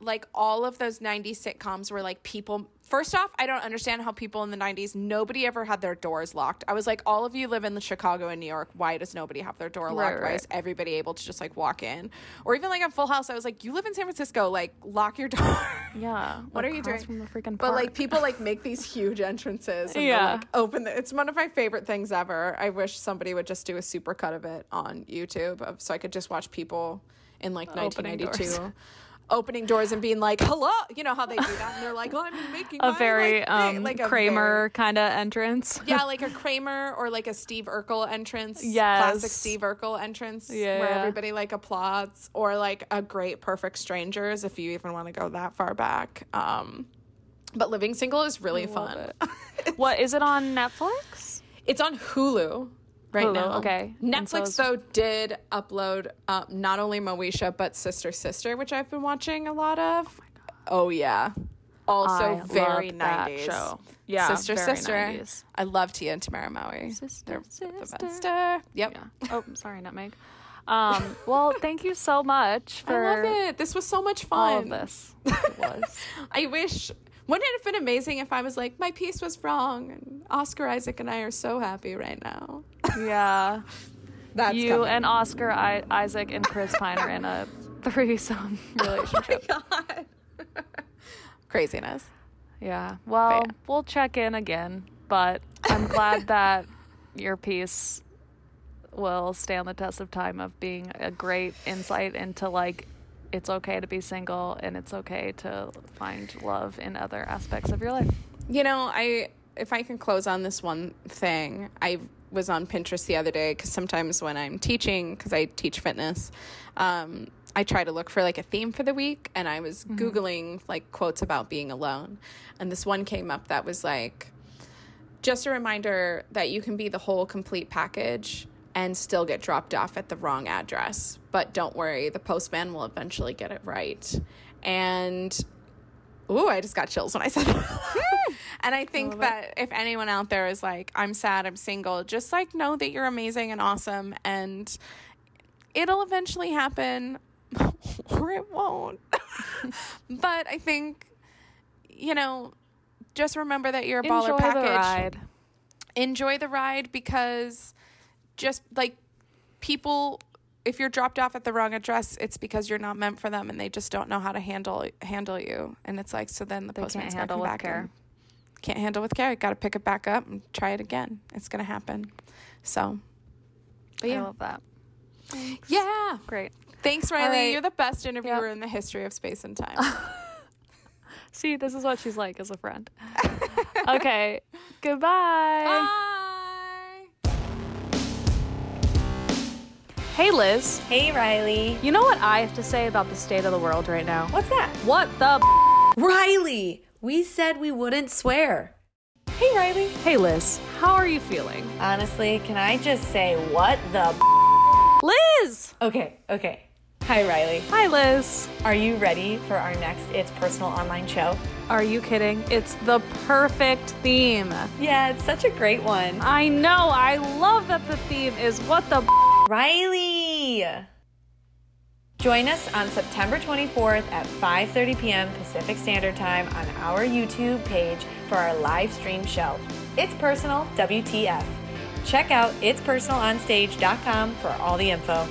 like all of those 90s sitcoms where like people first off i don't understand how people in the 90s nobody ever had their doors locked. I was like all of you live in the chicago and new york. Why does nobody have their door locked? Right, why is everybody able to just like walk in? Or even like on full house i was like you live in san francisco like lock your door. Yeah. what are you doing? From the freaking but like people like make these huge entrances and Yeah. like open the, it's one of my favorite things ever. I wish somebody would just do a super cut of it on youtube of, so i could just watch people in like Opening 1992 doors. opening doors and being like hello you know how they do that and they're like oh i'm making a my, very like, thing," um like a Kramer kind of entrance. yeah like a kramer or like a steve urkel entrance Yes. classic steve urkel entrance Yeah, where everybody like applauds or like a great perfect strangers if you even want to go that far back um but living single is really fun what is it on Netflix? It's on Hulu right Hulu, now. okay. And so Netflix though did upload uh, not only Moesha but Sister Sister, which I've been watching a lot of. Oh, yeah. Also I very 90s. show. Yeah, Sister Sister. 90s. I love Tia and Tamara Mowry. Sister, They're the sister. best. Yep. Yeah. Oh, sorry, Nutmeg. Um, well, thank you so much I for love it. This was so much fun. all of this. It was. I wish. Wouldn't it have been amazing if I was like, my piece was wrong, and Oscar Isaac and I are so happy right now. Yeah. That's you coming. and Oscar, I- Isaac, and Chris Pine are in a threesome oh relationship. God. Craziness. Yeah. Well, yeah. we'll check in again, but I'm glad that your piece will stand the test of time of being a great insight into like it's okay to be single and it's okay to find love in other aspects of your life. You know, I if I can close on this one thing, I was on Pinterest the other day because sometimes when I'm teaching, because I teach fitness, um, I try to look for like a theme for the week, and I was googling like quotes about being alone, and this one came up that was like, just a reminder that you can be the whole complete package and still get dropped off at the wrong address. But don't worry, the postman will eventually get it right. And ooh, I just got chills when I said that. Hmm. and I think that if anyone out there is like, I'm sad, I'm single, just like know that you're amazing and awesome and it'll eventually happen or it won't. but I think you know, just remember that you're a Enjoy baller package. the ride. Enjoy the ride because just like people if you're dropped off at the wrong address, it's because you're not meant for them and they just don't know how to handle handle you. And it's like so then the They postman's can't handle come with back care. can't handle with care. Got to pick it back up and try it again. It's gonna happen. So, but I yeah, love that. yeah. Great. Thanks, Riley. right. You're the best interviewer Yep. in the history of space and time. See, this is what she's like as a friend. okay. Goodbye. Bye. Hey, Liz. Hey, Riley. You know what I have to say about the state of the world right now? What's that? What the? Riley! We said we wouldn't swear. Hey, Riley. Hey, Liz. How are you feeling? Honestly, can I just say what the? Liz! Okay, okay. Hi, Riley. Hi, Liz. Are you ready for our next It's Personal online show? Are you kidding? It's the perfect theme. Yeah, it's such a great one. I know. I love that the theme is what the. Riley! Join us on September 24th at 5:30 p.m. Pacific Standard Time on our YouTube page for our live stream show. It's Personal WTF. Check out itspersonalonstage.com for all the info.